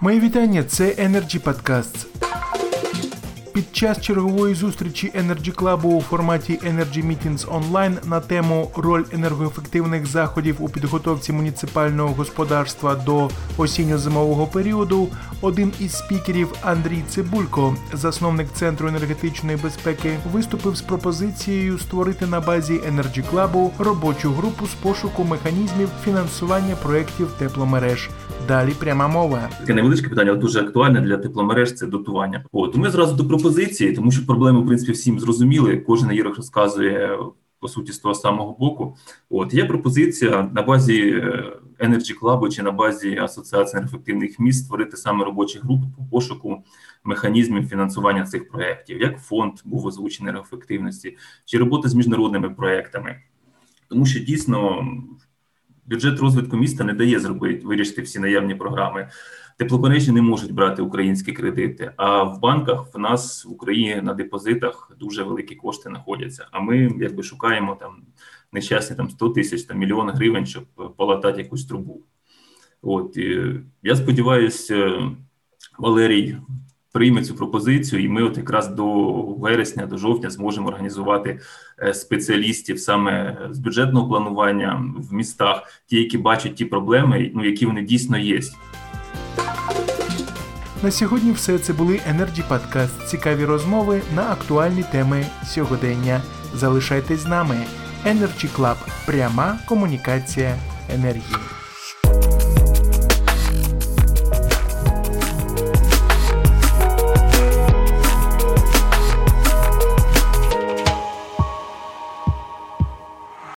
Мої вітання, це Energy Podcasts. Час чергової зустрічі Energy Club у форматі Energy Meetings Online на тему роль енергоефективних заходів у підготовці муніципального господарства до осінньо-зимового періоду. Один із спікерів Андрій Цибулько, засновник центру енергетичної безпеки, виступив з пропозицією створити на базі Energy Club робочу групу з пошуку механізмів фінансування проєктів тепломереж. Далі пряма мова. Таке невеличке питання, але дуже актуальне для тепломереж. Це дотування. От ми зразу до пропозиції, тому що проблеми в принципі всім зрозуміли. Кожен єрох розказує по суті з того самого боку. От є пропозиція на базі е, Energy Club чи на базі асоціації ефективних міст створити саме робочі групи по пошуку механізмів фінансування цих проєктів, як фонд був озвучений ефективності, чи роботи з міжнародними проєктами. Тому що дійсно бюджет розвитку міста не дає зробити вирішити всі наявні програми. Тепломережі не можуть брати українські кредити. А в банках в нас в Україні на депозитах дуже великі кошти знаходяться. А ми якби шукаємо там нещасні там 100 тисяч там мільйон гривень, щоб полатати якусь трубу. От я сподіваюся, Валерій прийме цю пропозицію, і ми, от якраз до вересня, до жовтня, зможемо організувати е, спеціалістів саме з бюджетного планування в містах, ті, які бачать ті проблеми, ну які вони дійсно є. На сьогодні все це були Energy Podcast. Цікаві розмови на актуальні теми сьогодення. Залишайтесь з нами. Energy Club. пряма комунікація енергії.